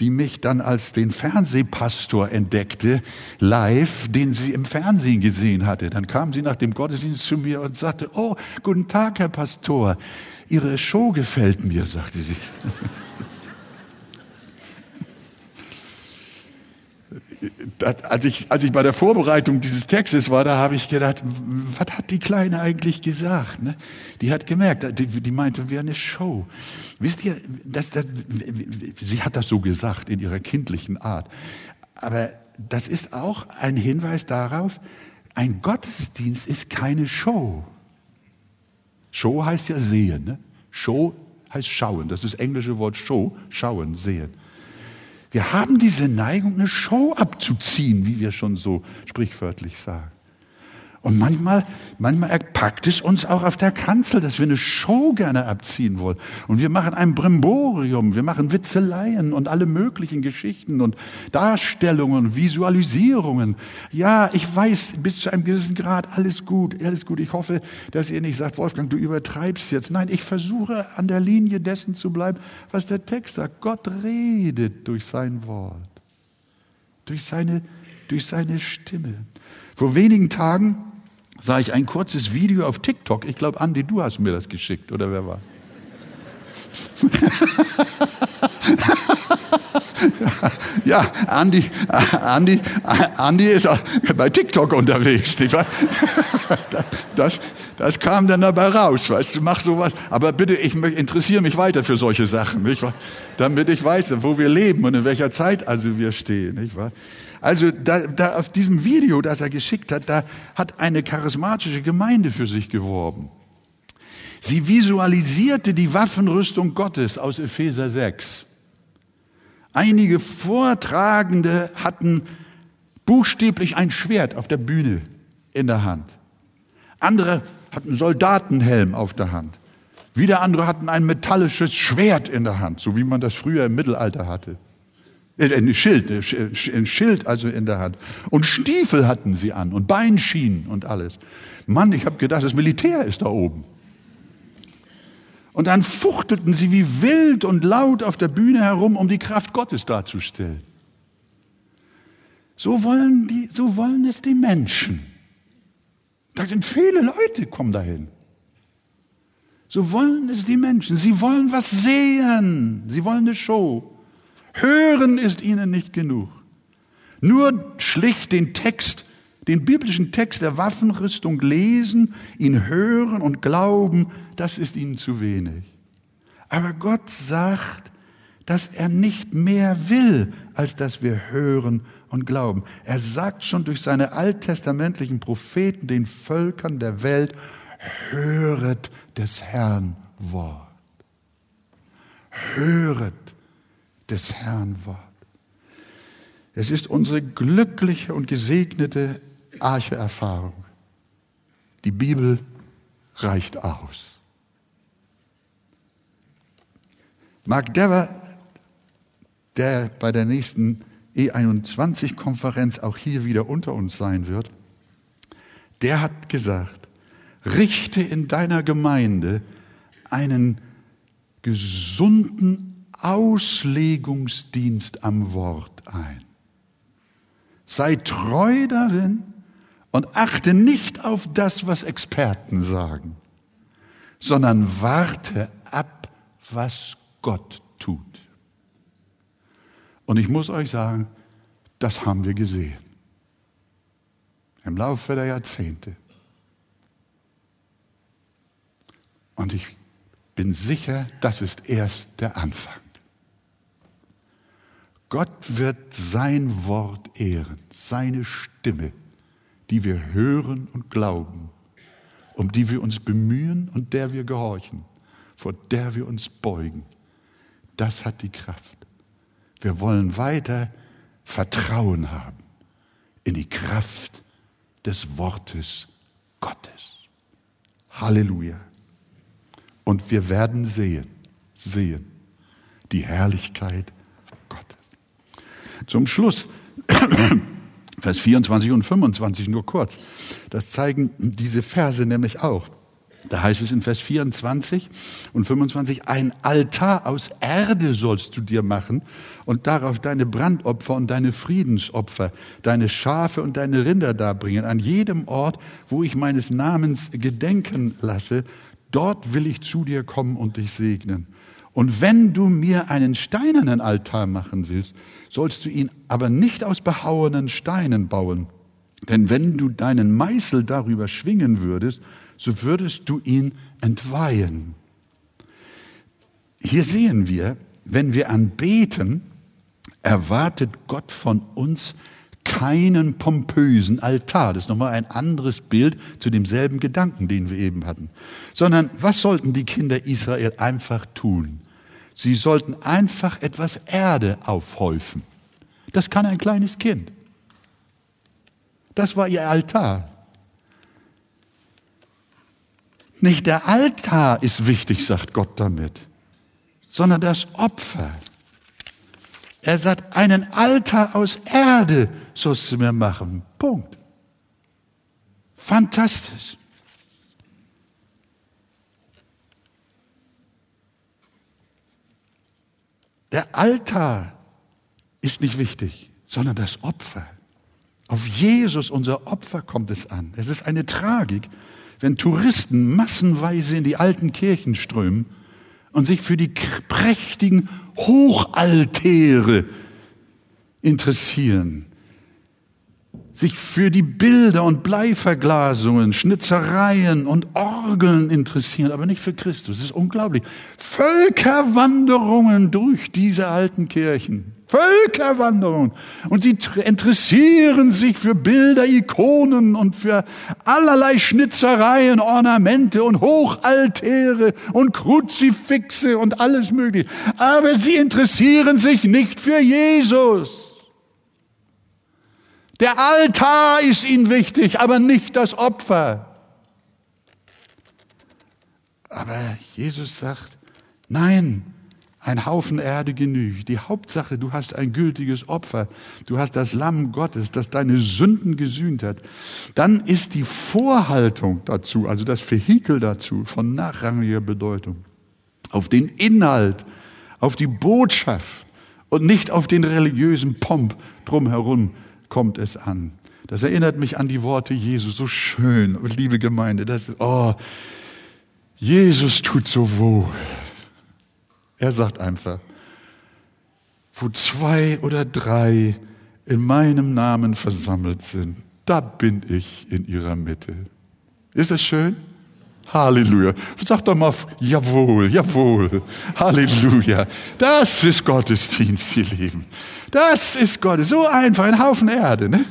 die mich dann als den Fernsehpastor entdeckte, live, den sie im Fernsehen gesehen hatte. Dann kam sie nach dem Gottesdienst zu mir und sagte, oh, guten Tag, Herr Pastor, Ihre Show gefällt mir, sagte sie. als, ich, als ich bei der Vorbereitung dieses Textes war, da habe ich gedacht, was hat die Kleine eigentlich gesagt? Ne? Die hat gemerkt, die, die meinte, wir eine Show. Wisst ihr, das, das, sie hat das so gesagt in ihrer kindlichen Art. Aber das ist auch ein Hinweis darauf, ein Gottesdienst ist keine Show. Show heißt ja sehen. Ne? Show heißt schauen. Das ist das englische Wort Show, schauen, sehen. Wir haben diese Neigung, eine Show abzuziehen, wie wir schon so sprichwörtlich sagen. Und manchmal, manchmal packt es uns auch auf der Kanzel, dass wir eine Show gerne abziehen wollen. Und wir machen ein Brimborium, wir machen Witzeleien und alle möglichen Geschichten und Darstellungen, Visualisierungen. Ja, ich weiß, bis zu einem gewissen Grad alles gut, alles gut. Ich hoffe, dass ihr nicht sagt, Wolfgang, du übertreibst jetzt. Nein, ich versuche an der Linie dessen zu bleiben, was der Text sagt. Gott redet durch sein Wort, durch seine, durch seine Stimme. Vor wenigen Tagen sah ich ein kurzes Video auf TikTok. Ich glaube, Andi, du hast mir das geschickt, oder wer war? ja, Andi, Andi, Andi ist bei TikTok unterwegs. Das, das kam dann dabei raus, weißt du, mach sowas. Aber bitte, ich interessiere mich weiter für solche Sachen, nicht wahr? damit ich weiß, wo wir leben und in welcher Zeit also wir stehen. Nicht wahr? Also da, da auf diesem Video, das er geschickt hat, da hat eine charismatische Gemeinde für sich geworben. Sie visualisierte die Waffenrüstung Gottes aus Epheser 6. Einige Vortragende hatten buchstäblich ein Schwert auf der Bühne in der Hand. Andere hatten Soldatenhelm auf der Hand. Wieder andere hatten ein metallisches Schwert in der Hand, so wie man das früher im Mittelalter hatte. Äh, ein Schild, ein Schild also in der Hand. Und Stiefel hatten sie an und Beinschienen und alles. Mann, ich habe gedacht, das Militär ist da oben. Und dann fuchtelten sie wie wild und laut auf der Bühne herum, um die Kraft Gottes darzustellen. So wollen, die, so wollen es die Menschen. Da sind viele Leute, kommen dahin. So wollen es die Menschen. Sie wollen was sehen. Sie wollen eine Show. Hören ist ihnen nicht genug. Nur schlicht den Text den biblischen Text der Waffenrüstung lesen, ihn hören und glauben, das ist ihnen zu wenig. Aber Gott sagt, dass er nicht mehr will, als dass wir hören und glauben. Er sagt schon durch seine alttestamentlichen Propheten den Völkern der Welt, höret des Herrn Wort. Höret des Herrn Wort. Es ist unsere glückliche und gesegnete Arche-Erfahrung. Die Bibel reicht aus. Mark Dever, der bei der nächsten E21-Konferenz auch hier wieder unter uns sein wird, der hat gesagt, richte in deiner Gemeinde einen gesunden Auslegungsdienst am Wort ein. Sei treu darin, und achte nicht auf das, was Experten sagen, sondern warte ab, was Gott tut. Und ich muss euch sagen, das haben wir gesehen. Im Laufe der Jahrzehnte. Und ich bin sicher, das ist erst der Anfang. Gott wird sein Wort ehren, seine Stimme die wir hören und glauben, um die wir uns bemühen und der wir gehorchen, vor der wir uns beugen. Das hat die Kraft. Wir wollen weiter Vertrauen haben in die Kraft des Wortes Gottes. Halleluja. Und wir werden sehen, sehen die Herrlichkeit Gottes. Zum Schluss Vers 24 und 25 nur kurz. Das zeigen diese Verse nämlich auch. Da heißt es in Vers 24 und 25, ein Altar aus Erde sollst du dir machen und darauf deine Brandopfer und deine Friedensopfer, deine Schafe und deine Rinder darbringen. An jedem Ort, wo ich meines Namens gedenken lasse, dort will ich zu dir kommen und dich segnen. Und wenn du mir einen steinernen Altar machen willst, sollst du ihn aber nicht aus behauenen Steinen bauen. Denn wenn du deinen Meißel darüber schwingen würdest, so würdest du ihn entweihen. Hier sehen wir, wenn wir anbeten, erwartet Gott von uns keinen pompösen Altar. Das ist nochmal ein anderes Bild zu demselben Gedanken, den wir eben hatten. Sondern was sollten die Kinder Israel einfach tun? Sie sollten einfach etwas Erde aufhäufen. Das kann ein kleines Kind. Das war ihr Altar. Nicht der Altar ist wichtig, sagt Gott damit, sondern das Opfer. Er sagt, einen Altar aus Erde sollst du mir machen. Punkt. Fantastisch. Der Altar ist nicht wichtig, sondern das Opfer. Auf Jesus, unser Opfer, kommt es an. Es ist eine Tragik, wenn Touristen massenweise in die alten Kirchen strömen und sich für die prächtigen Hochaltäre interessieren, sich für die Bilder und Bleiverglasungen, Schnitzereien und Orgeln interessieren, aber nicht für Christus. Das ist unglaublich. Völkerwanderungen durch diese alten Kirchen. Völkerwanderungen. Und sie interessieren sich für Bilder, Ikonen und für allerlei Schnitzereien, Ornamente und Hochaltäre und Kruzifixe und alles Mögliche. Aber sie interessieren sich nicht für Jesus. Der Altar ist ihnen wichtig, aber nicht das Opfer. Aber Jesus sagt, nein, ein Haufen Erde genügt. Die Hauptsache, du hast ein gültiges Opfer. Du hast das Lamm Gottes, das deine Sünden gesühnt hat. Dann ist die Vorhaltung dazu, also das Vehikel dazu, von nachrangiger Bedeutung. Auf den Inhalt, auf die Botschaft und nicht auf den religiösen Pomp drumherum kommt es an. Das erinnert mich an die Worte Jesus, so schön, liebe Gemeinde. Das, oh, Jesus tut so wohl. Er sagt einfach, wo zwei oder drei in meinem Namen versammelt sind, da bin ich in ihrer Mitte. Ist das schön? Halleluja. Sag doch mal, jawohl, jawohl. Halleluja. Das ist Gottesdienst, ihr Lieben. Das ist Gottes. So einfach, ein Haufen Erde. Ne?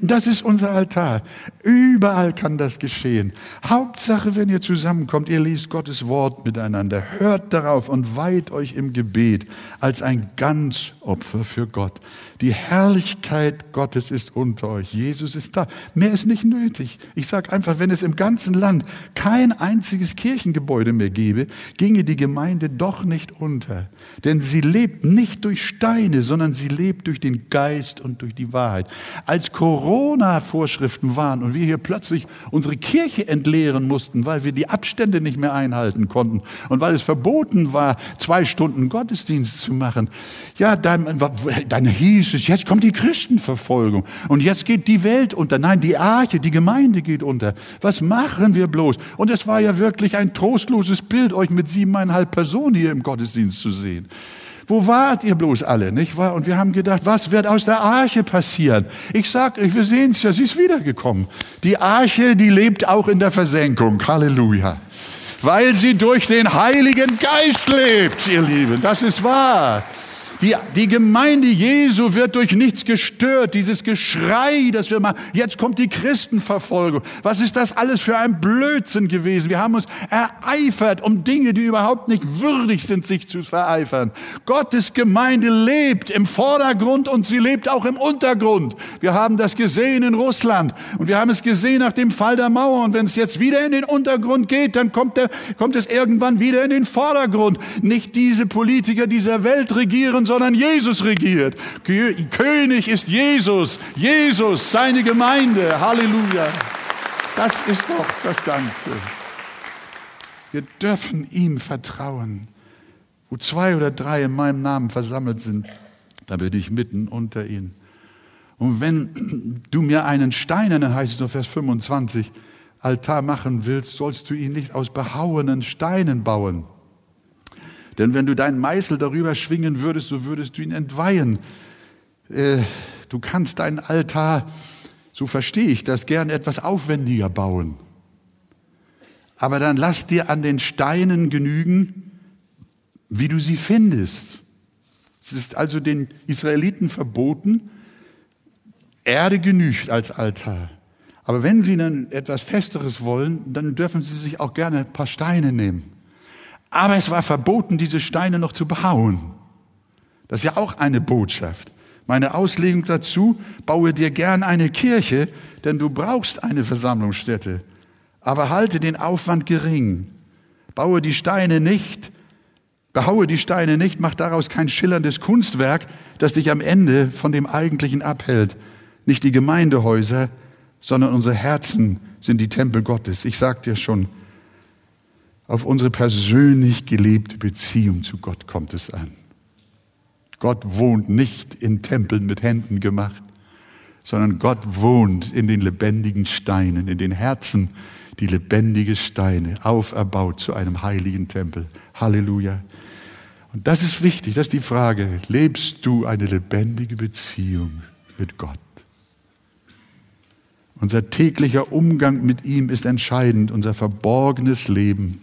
Das ist unser Altar. Überall kann das geschehen. Hauptsache, wenn ihr zusammenkommt, ihr liest Gottes Wort miteinander, hört darauf und weiht euch im Gebet als ein Ganzopfer für Gott. Die Herrlichkeit Gottes ist unter euch. Jesus ist da. Mehr ist nicht nötig. Ich sage einfach, wenn es im ganzen Land kein einziges Kirchengebäude mehr gäbe, ginge die Gemeinde doch nicht unter. Denn sie lebt nicht durch Steine, sondern sie lebt durch den Geist und durch die Wahrheit. Als Corona-Vorschriften waren und wir hier plötzlich unsere Kirche entleeren mussten, weil wir die Abstände nicht mehr einhalten konnten und weil es verboten war, zwei Stunden Gottesdienst zu machen, ja, dann, dann hieß es, jetzt kommt die Christenverfolgung und jetzt geht die Welt unter. Nein, die Arche, die Gemeinde geht unter. Was machen wir bloß? Und es war ja wirklich ein trostloses Bild, euch mit siebeneinhalb Personen hier im Gottesdienst zu sehen. Wo wart ihr bloß alle, nicht wahr? Und wir haben gedacht, was wird aus der Arche passieren? Ich sag euch, wir sehen es ja, sie ist wiedergekommen. Die Arche, die lebt auch in der Versenkung. Halleluja. Weil sie durch den Heiligen Geist lebt, ihr Lieben. Das ist wahr. Die, die Gemeinde Jesu wird durch nichts gestört. Dieses Geschrei, das wir machen. Jetzt kommt die Christenverfolgung. Was ist das alles für ein Blödsinn gewesen? Wir haben uns ereifert um Dinge, die überhaupt nicht würdig sind, sich zu vereifern. Gottes Gemeinde lebt im Vordergrund und sie lebt auch im Untergrund. Wir haben das gesehen in Russland und wir haben es gesehen nach dem Fall der Mauer. Und wenn es jetzt wieder in den Untergrund geht, dann kommt, der, kommt es irgendwann wieder in den Vordergrund. Nicht diese Politiker dieser Welt regieren, sondern Jesus regiert. König ist Jesus. Jesus, seine Gemeinde. Halleluja. Das ist doch das Ganze. Wir dürfen ihm vertrauen. Wo zwei oder drei in meinem Namen versammelt sind, da bin ich mitten unter ihnen. Und wenn du mir einen steinernen, heißt es noch Vers 25, Altar machen willst, sollst du ihn nicht aus behauenen Steinen bauen, denn wenn du deinen Meißel darüber schwingen würdest, so würdest du ihn entweihen. Äh, du kannst deinen Altar, so verstehe ich das, gern etwas aufwendiger bauen. Aber dann lass dir an den Steinen genügen, wie du sie findest. Es ist also den Israeliten verboten, Erde genügt als Altar. Aber wenn sie dann etwas Festeres wollen, dann dürfen sie sich auch gerne ein paar Steine nehmen. Aber es war verboten, diese Steine noch zu behauen. Das ist ja auch eine Botschaft. Meine Auslegung dazu, baue dir gern eine Kirche, denn du brauchst eine Versammlungsstätte. Aber halte den Aufwand gering. Baue die Steine nicht, behaue die Steine nicht, mach daraus kein schillerndes Kunstwerk, das dich am Ende von dem Eigentlichen abhält. Nicht die Gemeindehäuser, sondern unsere Herzen sind die Tempel Gottes. Ich sag dir schon, auf unsere persönlich gelebte Beziehung zu Gott kommt es an. Gott wohnt nicht in Tempeln mit Händen gemacht, sondern Gott wohnt in den lebendigen Steinen, in den Herzen, die lebendige Steine, auferbaut zu einem heiligen Tempel. Halleluja. Und das ist wichtig, das ist die Frage, lebst du eine lebendige Beziehung mit Gott? Unser täglicher Umgang mit ihm ist entscheidend, unser verborgenes Leben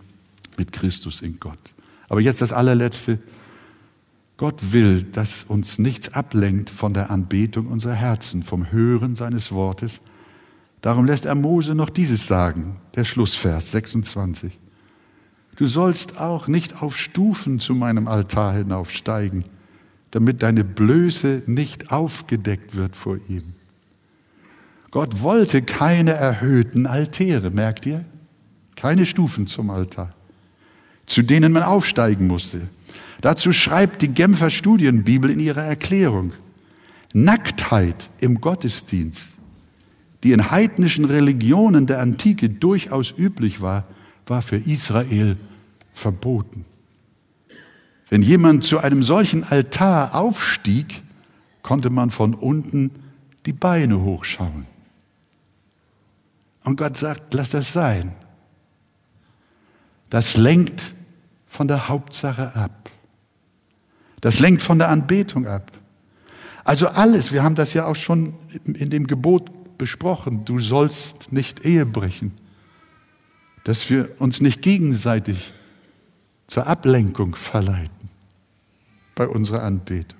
mit Christus in Gott. Aber jetzt das allerletzte. Gott will, dass uns nichts ablenkt von der Anbetung unserer Herzen, vom Hören seines Wortes. Darum lässt er Mose noch dieses sagen, der Schlussvers 26. Du sollst auch nicht auf Stufen zu meinem Altar hinaufsteigen, damit deine Blöße nicht aufgedeckt wird vor ihm. Gott wollte keine erhöhten Altäre, merkt ihr? keine Stufen zum Altar, zu denen man aufsteigen musste. Dazu schreibt die Genfer Studienbibel in ihrer Erklärung, Nacktheit im Gottesdienst, die in heidnischen Religionen der Antike durchaus üblich war, war für Israel verboten. Wenn jemand zu einem solchen Altar aufstieg, konnte man von unten die Beine hochschauen. Und Gott sagt, lass das sein. Das lenkt von der Hauptsache ab. Das lenkt von der Anbetung ab. Also alles, wir haben das ja auch schon in dem Gebot besprochen, du sollst nicht Ehe brechen, dass wir uns nicht gegenseitig zur Ablenkung verleiten bei unserer Anbetung.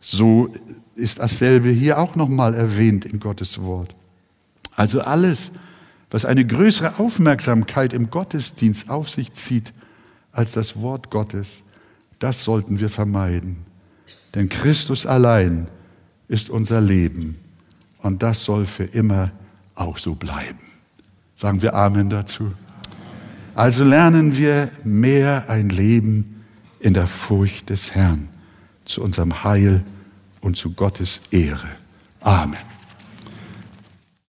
So ist dasselbe hier auch nochmal erwähnt in Gottes Wort. Also alles, was eine größere Aufmerksamkeit im Gottesdienst auf sich zieht als das Wort Gottes, das sollten wir vermeiden. Denn Christus allein ist unser Leben und das soll für immer auch so bleiben. Sagen wir Amen dazu. Also lernen wir mehr ein Leben in der Furcht des Herrn zu unserem Heil und zu Gottes Ehre. Amen.